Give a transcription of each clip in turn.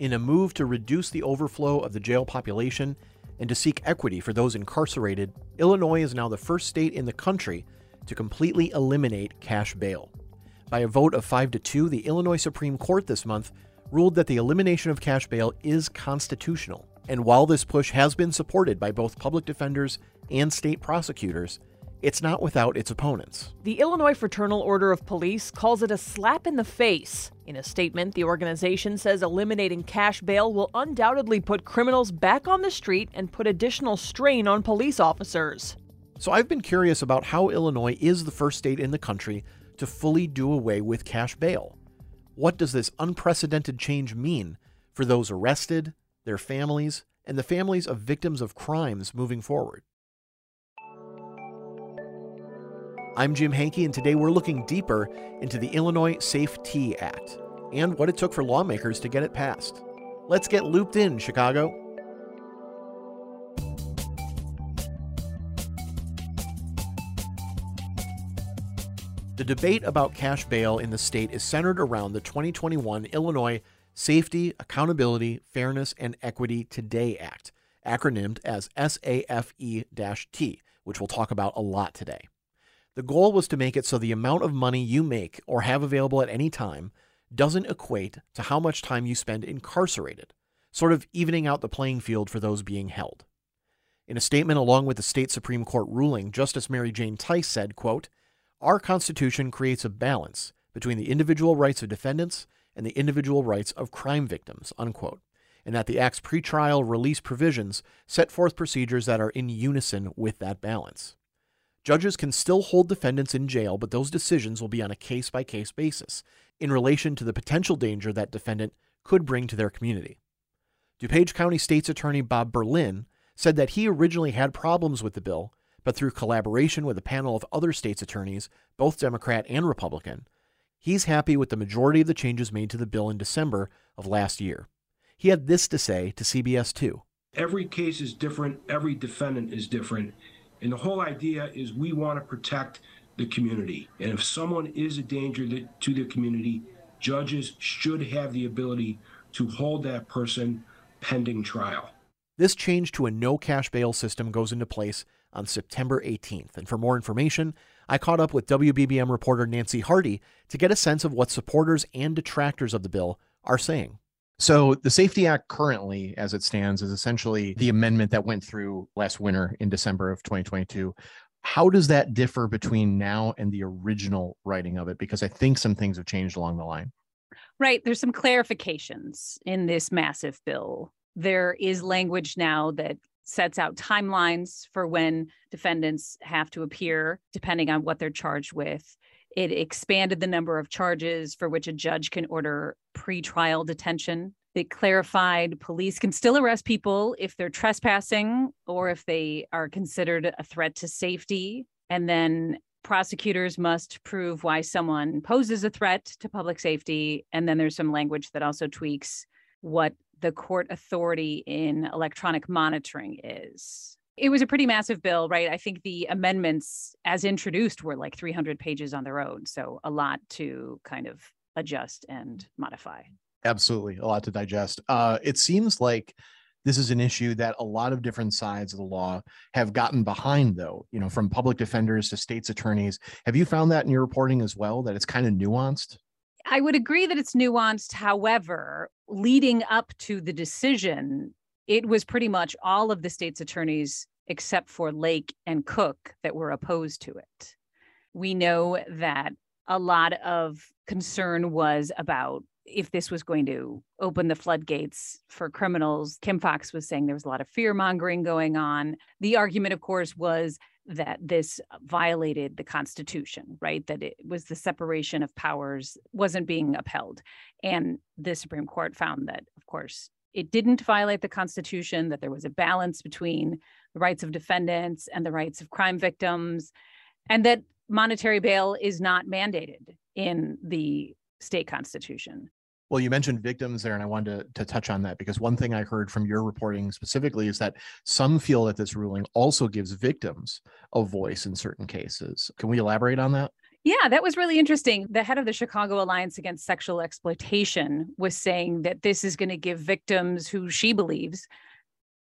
In a move to reduce the overflow of the jail population and to seek equity for those incarcerated, Illinois is now the first state in the country to completely eliminate cash bail. By a vote of 5 to 2, the Illinois Supreme Court this month ruled that the elimination of cash bail is constitutional. And while this push has been supported by both public defenders and state prosecutors, it's not without its opponents. The Illinois Fraternal Order of Police calls it a slap in the face. In a statement, the organization says eliminating cash bail will undoubtedly put criminals back on the street and put additional strain on police officers. So I've been curious about how Illinois is the first state in the country to fully do away with cash bail. What does this unprecedented change mean for those arrested, their families, and the families of victims of crimes moving forward? I'm Jim Hanke, and today we're looking deeper into the Illinois Safe T Act and what it took for lawmakers to get it passed. Let's get looped in, Chicago. The debate about cash bail in the state is centered around the 2021 Illinois Safety, Accountability, Fairness, and Equity Today Act, acronymed as SAFE T, which we'll talk about a lot today. The goal was to make it so the amount of money you make or have available at any time doesn't equate to how much time you spend incarcerated, sort of evening out the playing field for those being held. In a statement along with the state Supreme Court ruling, Justice Mary Jane Theis said, quote, Our Constitution creates a balance between the individual rights of defendants and the individual rights of crime victims, unquote, and that the Act's pretrial release provisions set forth procedures that are in unison with that balance. Judges can still hold defendants in jail, but those decisions will be on a case by case basis in relation to the potential danger that defendant could bring to their community. DuPage County State's Attorney Bob Berlin said that he originally had problems with the bill, but through collaboration with a panel of other state's attorneys, both Democrat and Republican, he's happy with the majority of the changes made to the bill in December of last year. He had this to say to CBS 2. Every case is different, every defendant is different, and the whole idea is we want to protect the community. And if someone is a danger to the community, judges should have the ability to hold that person pending trial. This change to a no cash bail system goes into place on September 18th. And for more information, I caught up with WBBM reporter Nancy Harty to get a sense of what supporters and detractors of the bill are saying. So, the Safe T Act currently, as it stands, is essentially the amendment that went through last winter in December of 2022. How does that differ between now and the original writing of it? Because I think some things have changed along the line. Right. There's some clarifications in this massive bill. There is language now that sets out timelines for when defendants have to appear, depending on what they're charged with. It expanded the number of charges for which a judge can order pretrial detention. It clarified police can still arrest people if they're trespassing or if they are considered a threat to safety. And then prosecutors must prove why someone poses a threat to public safety. And then there's some language that also tweaks what the court authority in electronic monitoring is. It was a pretty massive bill, right? I think the amendments, as introduced, were like 300 pages on their own. So a lot to kind of adjust and modify. Absolutely. A lot to digest. Uh, it seems like this is an issue that a lot of different sides of the law have gotten behind, though, you know, from public defenders to states attorneys. Have you found that in your reporting as well, that it's kind of nuanced? I would agree that it's nuanced. However, leading up to the decision, it was pretty much all of the state's attorneys except for Lake and Cook that were opposed to it. We know that a lot of concern was about if this was going to open the floodgates for criminals. Kim Foxx was saying there was a lot of fear mongering going on. The argument, of course, was that this violated the Constitution, right? That it was the separation of powers wasn't being upheld. And the Supreme Court found that, of course, it didn't violate the Constitution, that there was a balance between the rights of defendants and the rights of crime victims, and that monetary bail is not mandated in the state constitution. Well, you mentioned victims there, and I wanted to, to touch on that because one thing I heard from your reporting specifically is that some feel that this ruling also gives victims a voice in certain cases. Can we elaborate on that? Yeah, that was really interesting. The head of the Chicago Alliance Against Sexual Exploitation was saying that this is going to give victims who she believes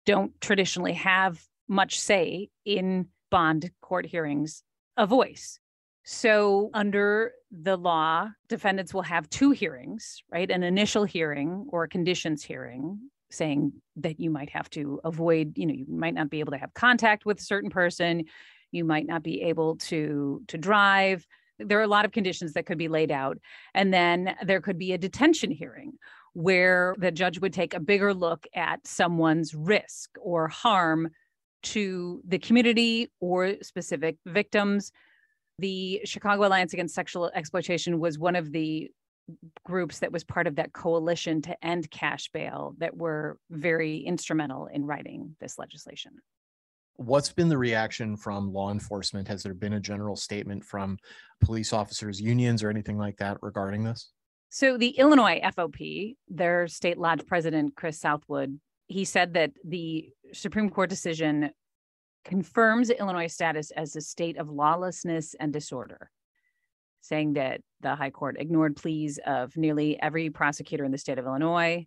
don't traditionally have much say in bond court hearings a voice. So, under the law, defendants will have two hearings, right? An initial hearing or a conditions hearing saying that you might have to avoid, you know, you might not be able to have contact with a certain person, you might not be able to to drive. There are a lot of conditions that could be laid out. And then there could be a detention hearing where the judge would take a bigger look at someone's risk or harm to the community or specific victims the Chicago Alliance Against Sexual Exploitation was one of the groups that was part of that coalition to end cash bail that were very instrumental in writing this legislation. What's been the reaction from law enforcement? Has there been a general statement from police officers, unions, or anything like that regarding this? So, the Illinois FOP, their state lodge president, Chris Southwood, he said that the Supreme Court decision confirms Illinois' status as a state of lawlessness and disorder, saying that the High Court ignored pleas of nearly every prosecutor in the state of Illinois,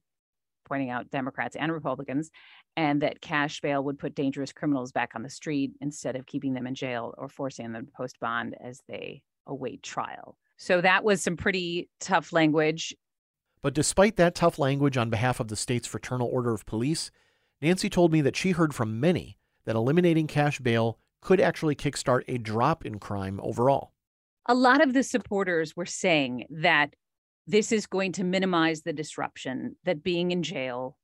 pointing out Democrats and Republicans, and that cash bail would put dangerous criminals back on the street instead of keeping them in jail or forcing them to post bond as they await trial. So that was some pretty tough language. But despite that tough language on behalf of the state's Fraternal Order of Police, Nancy told me that she heard from many that eliminating cash bail could actually kickstart a drop in crime overall. A lot of the supporters were saying that this is going to minimize the disruption that being in jail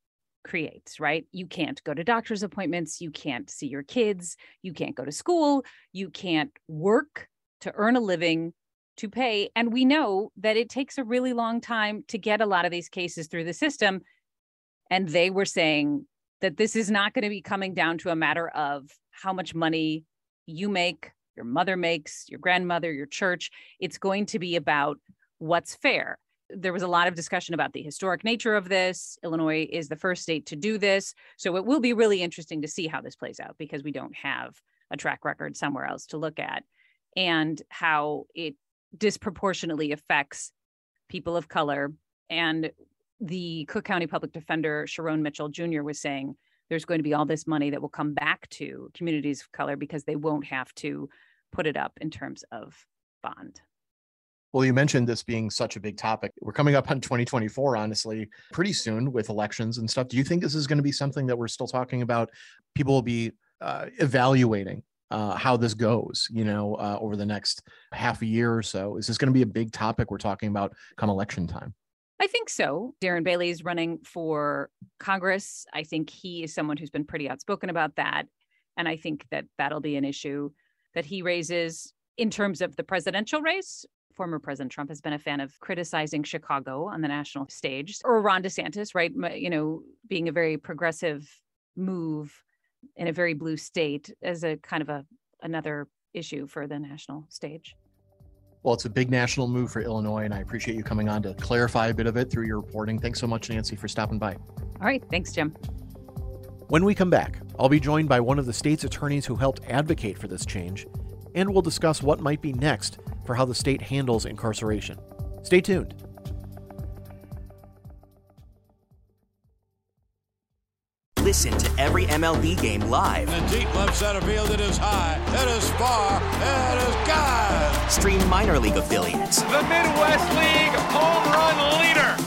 creates, right? You can't go to doctor's appointments, you can't see your kids, you can't go to school, you can't work to earn a living to pay. And we know that it takes a really long time to get a lot of these cases through the system. And they were saying that this is not going to be coming down to a matter of how much money you make, your mother makes, your grandmother, your church. It's going to be about what's fair. There was a lot of discussion about the historic nature of this. Illinois is the first state to do this. So it will be really interesting to see how this plays out because we don't have a track record somewhere else to look at and how it disproportionately affects people of color and the Cook County Public Defender, Sharone Mitchell Jr., was saying there's going to be all this money that will come back to communities of color because they won't have to put it up in terms of bond. Well, you mentioned this being such a big topic. We're coming up on 2024, honestly, pretty soon with elections and stuff. Do you think this is going to be something that we're still talking about? People will be uh, evaluating uh, how this goes, you know, uh, over the next half a year or so. Is this going to be a big topic we're talking about come election time? I think so. Darren Bailey is running for Congress. I think he is someone who's been pretty outspoken about that. And I think that that'll be an issue that he raises in terms of the presidential race. Former President Trump has been a fan of criticizing Chicago on the national stage, or Ron DeSantis, right? You know, being a very progressive move in a very blue state as a kind of a another issue for the national stage. Well, it's a big national move for Illinois, and I appreciate you coming on to clarify a bit of it through your reporting. Thanks so much, Nancy, for stopping by. All right. Thanks, Jim. When we come back, I'll be joined by one of the state's attorneys who helped advocate for this change, and we'll discuss what might be next for how the state handles incarceration. Stay tuned. Listen to every MLB game live. In the deep left center field, it is high, it is far, it is God. Stream minor league affiliates. The Midwest League home run leader.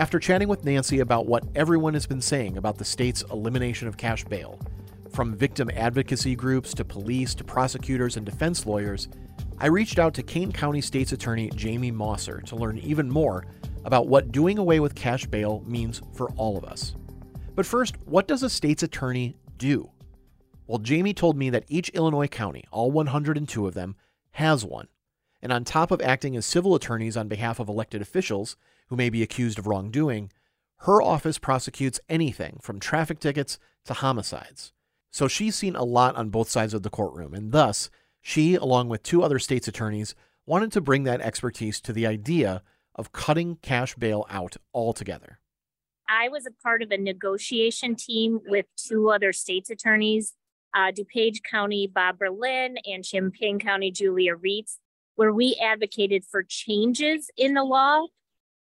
After chatting with Nancy about what everyone has been saying about the state's elimination of cash bail, from victim advocacy groups to police to prosecutors and defense lawyers, I reached out to Kane County State's Attorney Jamie Mosser to learn even more about what doing away with cash bail means for all of us. But first, what does a state's attorney do? Well, Jamie told me that each Illinois county, all 102 of them, has one. And on top of acting as civil attorneys on behalf of elected officials who may be accused of wrongdoing, her office prosecutes anything from traffic tickets to homicides. So she's seen a lot on both sides of the courtroom, and thus, she, along with two other state's attorneys, wanted to bring that expertise to the idea of cutting cash bail out altogether. I was a part of a negotiation team with two other state's attorneys, uh, DuPage County Bob Berlin and Champaign County Julia Rietz, where we advocated for changes in the law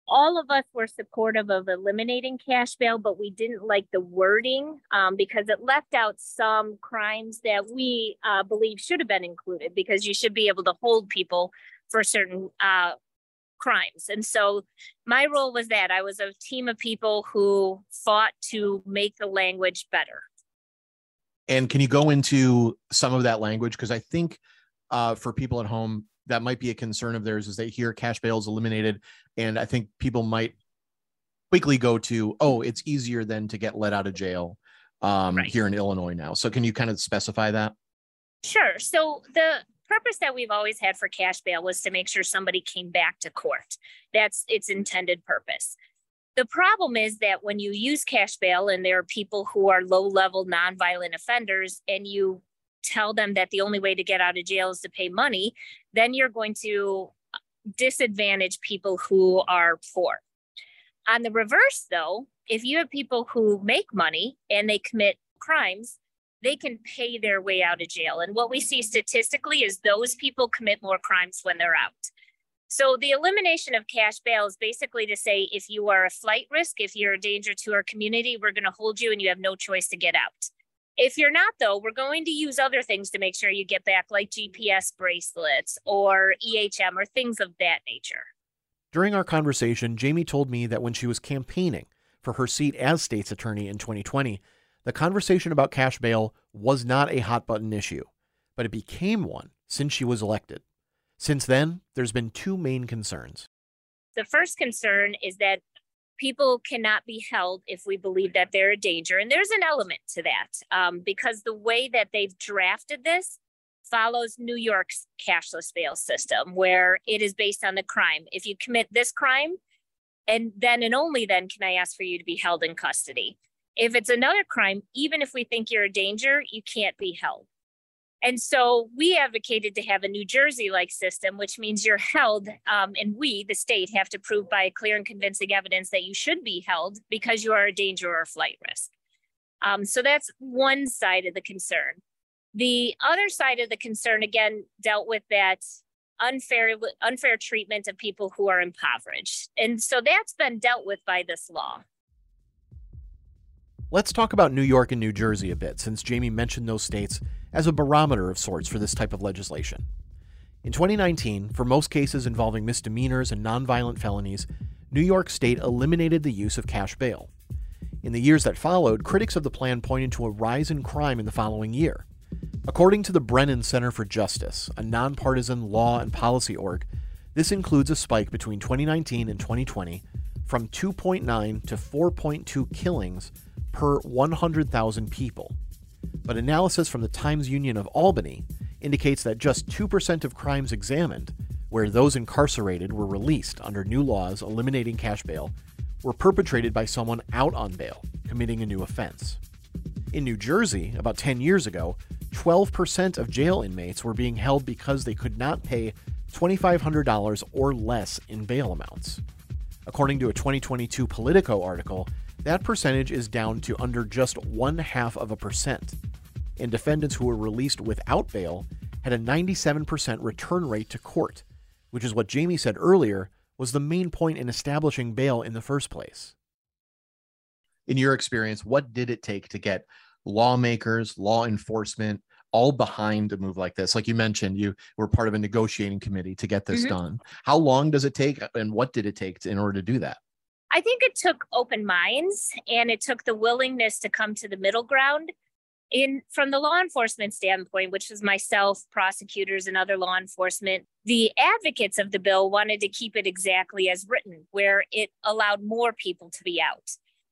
all of us were supportive of eliminating cash bail, but we didn't like the wording um, because it left out some crimes that we uh, believe should have been included because you should be able to hold people for certain uh, crimes. And so my role was that I was a team of people who fought to make the language better. And can you go into some of that language? Because I think uh, for people at home, that might be a concern of theirs is they hear cash bail is eliminated and i think people might quickly go to oh it's easier than to get let out of jail um, right. here in illinois now. So can you kind of specify that? Sure. So the purpose that we've always had for cash bail was to make sure somebody came back to court. That's its intended purpose. The problem is that when you use cash bail and there are people who are low level nonviolent offenders and you tell them that the only way to get out of jail is to pay money, then you're going to disadvantage people who are poor. On the reverse, though, if you have people who make money and they commit crimes, they can pay their way out of jail. And what we see statistically is those people commit more crimes when they're out. So the elimination of cash bail is basically to say if you are a flight risk, if you're a danger to our community, we're going to hold you and you have no choice to get out. If you're not, though, we're going to use other things to make sure you get back, like GPS bracelets or EHM or things of that nature. During our conversation, Jamie told me that when she was campaigning for her seat as state's attorney in 2020, the conversation about cash bail was not a hot button issue, but it became one since she was elected. Since then, there's been two main concerns. The first concern is that people cannot be held if we believe that they're a danger. And there's an element to that um, because the way that they've drafted this follows New York's cashless bail system, where it is based on the crime. If you commit this crime, and then and only then can I ask for you to be held in custody. If it's another crime, even if we think you're a danger, you can't be held. And so we advocated to have a New Jersey like system, which means you're held, um, and we, the state, have to prove by clear and convincing evidence that you should be held because you are a danger or a flight risk. Um, so that's one side of the concern. The other side of the concern, again, dealt with that unfair unfair treatment of people who are impoverished, and so that's been dealt with by this law. Let's talk about New York and New Jersey a bit, since Jamie mentioned those states as a barometer of sorts for this type of legislation. In 2019, for most cases involving misdemeanors and nonviolent felonies, New York State eliminated the use of cash bail. In the years that followed, critics of the plan pointed to a rise in crime in the following year. According to the Brennan Center for Justice, a nonpartisan law and policy org, this includes a spike between 2019 and 2020 from 2.9 to 4.2 killings per 100,000 people, but analysis from the Times Union of Albany indicates that just 2% of crimes examined, where those incarcerated were released under new laws eliminating cash bail, were perpetrated by someone out on bail, committing a new offense. In New Jersey, about 10 years ago, 12% of jail inmates were being held because they could not pay $2,500 or less in bail amounts. According to a 2022 Politico article, that percentage is down to under just one half of a percent. And defendants who were released without bail had a 97% return rate to court, which is what Jamie said earlier was the main point in establishing bail in the first place. In your experience, what did it take to get lawmakers, law enforcement, all behind a move like this? Like you mentioned, you were part of a negotiating committee to get this mm-hmm. done. How long does it take, and what did it take to, in order to do that? I think it took open minds and it took the willingness to come to the middle ground in from the law enforcement standpoint which was myself prosecutors and other law enforcement. The advocates of the bill wanted to keep it exactly as written where it allowed more people to be out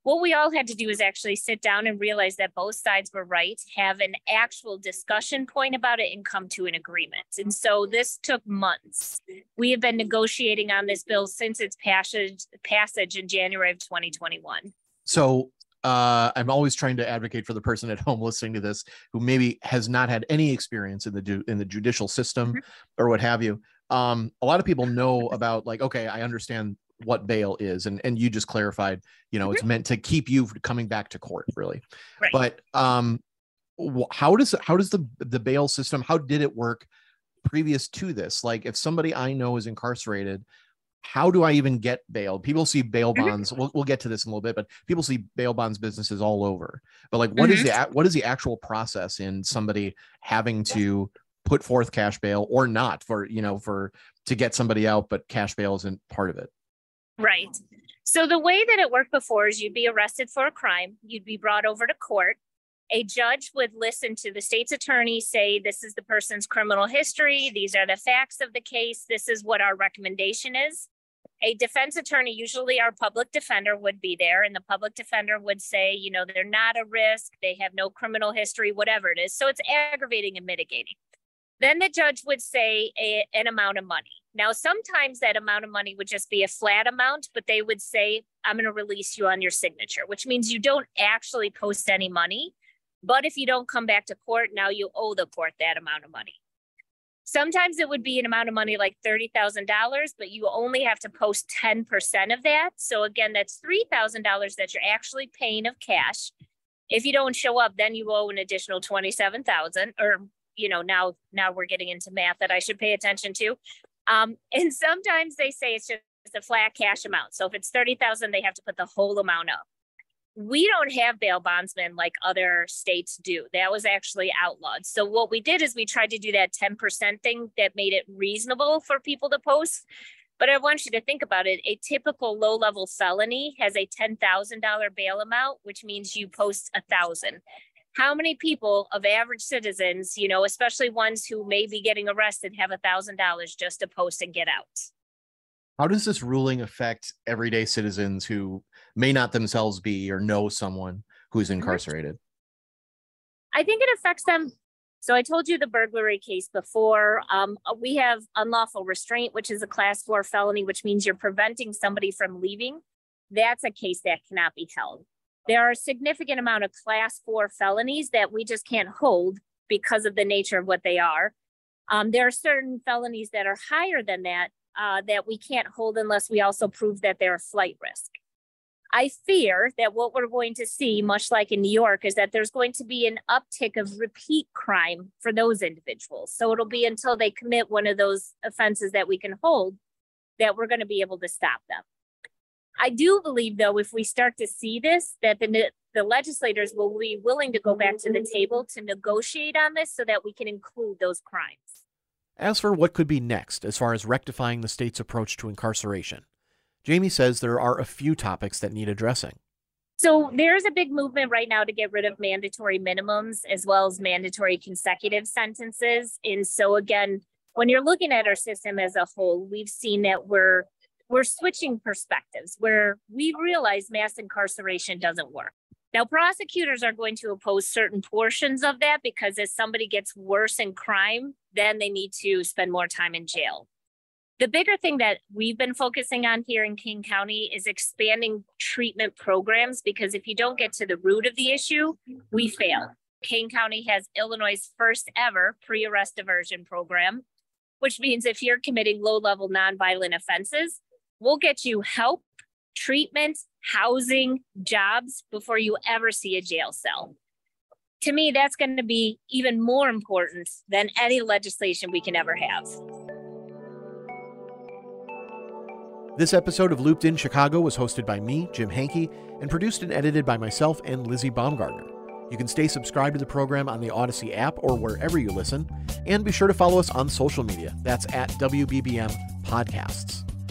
what we all had to do is actually sit down and realize that both sides were right have an actual discussion point about it and come to an agreement and so this took months we have been negotiating on this bill since its passage passage in january of 2021 so uh, I'm always trying to advocate for the person at home listening to this who maybe has not had any experience in the ju- in the judicial system mm-hmm. or what have you. Um, a lot of people know about like, okay, I understand what bail is, and and you just clarified, you know, mm-hmm. it's meant to keep you coming back to court, really. Right. But um, how does how does the the bail system? How did it work previous to this? Like, if somebody I know is incarcerated how do I even get bail? People see bail mm-hmm. bonds. We'll, we'll get to this in a little bit, but people see bail bonds businesses all over. But like, what mm-hmm. is the what is the actual process in somebody having to put forth cash bail or not for you know for to get somebody out, but cash bail isn't part of it? Right. So the way that it worked before is you'd be arrested for a crime, you'd be brought over to court. A judge would listen to the state's attorney say, This is the person's criminal history. These are the facts of the case. This is what our recommendation is. A defense attorney, usually our public defender, would be there, and the public defender would say, You know, they're not a risk. They have no criminal history, whatever it is. So it's aggravating and mitigating. Then the judge would say a, an amount of money. Now, sometimes that amount of money would just be a flat amount, but they would say, I'm going to release you on your signature, which means you don't actually post any money. But if you don't come back to court, now you owe the court that amount of money. Sometimes it would be an amount of money like $30,000, but you only have to post 10% of that. So again, that's $3,000 that you're actually paying of cash. If you don't show up, then you owe an additional 27,000 or you know, now now we're getting into math that I should pay attention to. Um, and sometimes they say it's just a flat cash amount. So if it's 30,000, they have to put the whole amount up we don't have bail bondsmen like other states do. That was actually outlawed. So what we did is we tried to do that 10% thing that made it reasonable for people to post. But I want you to think about it. A typical low level felony has a $10,000 bail amount, which means you post a thousand. How many people of average citizens, you know, especially ones who may be getting arrested, have a thousand dollars just to post and get out? How does this ruling affect everyday citizens who may not themselves be or know someone who's mm-hmm. incarcerated? I think it affects them. So I told you the burglary case before. Um, we have unlawful restraint, which is a class four felony, which means you're preventing somebody from leaving. That's a case that cannot be held. There are a significant amount of class four felonies that we just can't hold because of the nature of what they are. Um, there are certain felonies that are higher than that uh, that we can't hold unless we also prove that they're a flight risk. I fear that what we're going to see, much like in New York, is that there's going to be an uptick of repeat crime for those individuals. So it'll be until they commit one of those offenses that we can hold that we're going to be able to stop them. I do believe, though, if we start to see this, that the, the legislators will be willing to go back to the table to negotiate on this so that we can include those crimes. As for what could be next as far as rectifying the state's approach to incarceration, Jamie says there are a few topics that need addressing. So there's a big movement right now to get rid of mandatory minimums as well as mandatory consecutive sentences. And so again, when you're looking at our system as a whole, we've seen that we're we're switching perspectives where we realize mass incarceration doesn't work. Now, prosecutors are going to oppose certain portions of that because as somebody gets worse in crime, then they need to spend more time in jail. The bigger thing that we've been focusing on here in Kane County is expanding treatment programs because if you don't get to the root of the issue, we fail. Kane County has Illinois' first ever pre arrest diversion program, which means if you're committing low level nonviolent offenses, we'll get you help treatment, housing, jobs before you ever see a jail cell. To me, that's going to be even more important than any legislation we can ever have. This episode of Looped in Chicago was hosted by me, Jim Hanke, and produced and edited by myself and Lizzie Baumgartner. You can stay subscribed to the program on the Audacy app or wherever you listen, and be sure to follow us on social media. That's at WBBM Podcasts.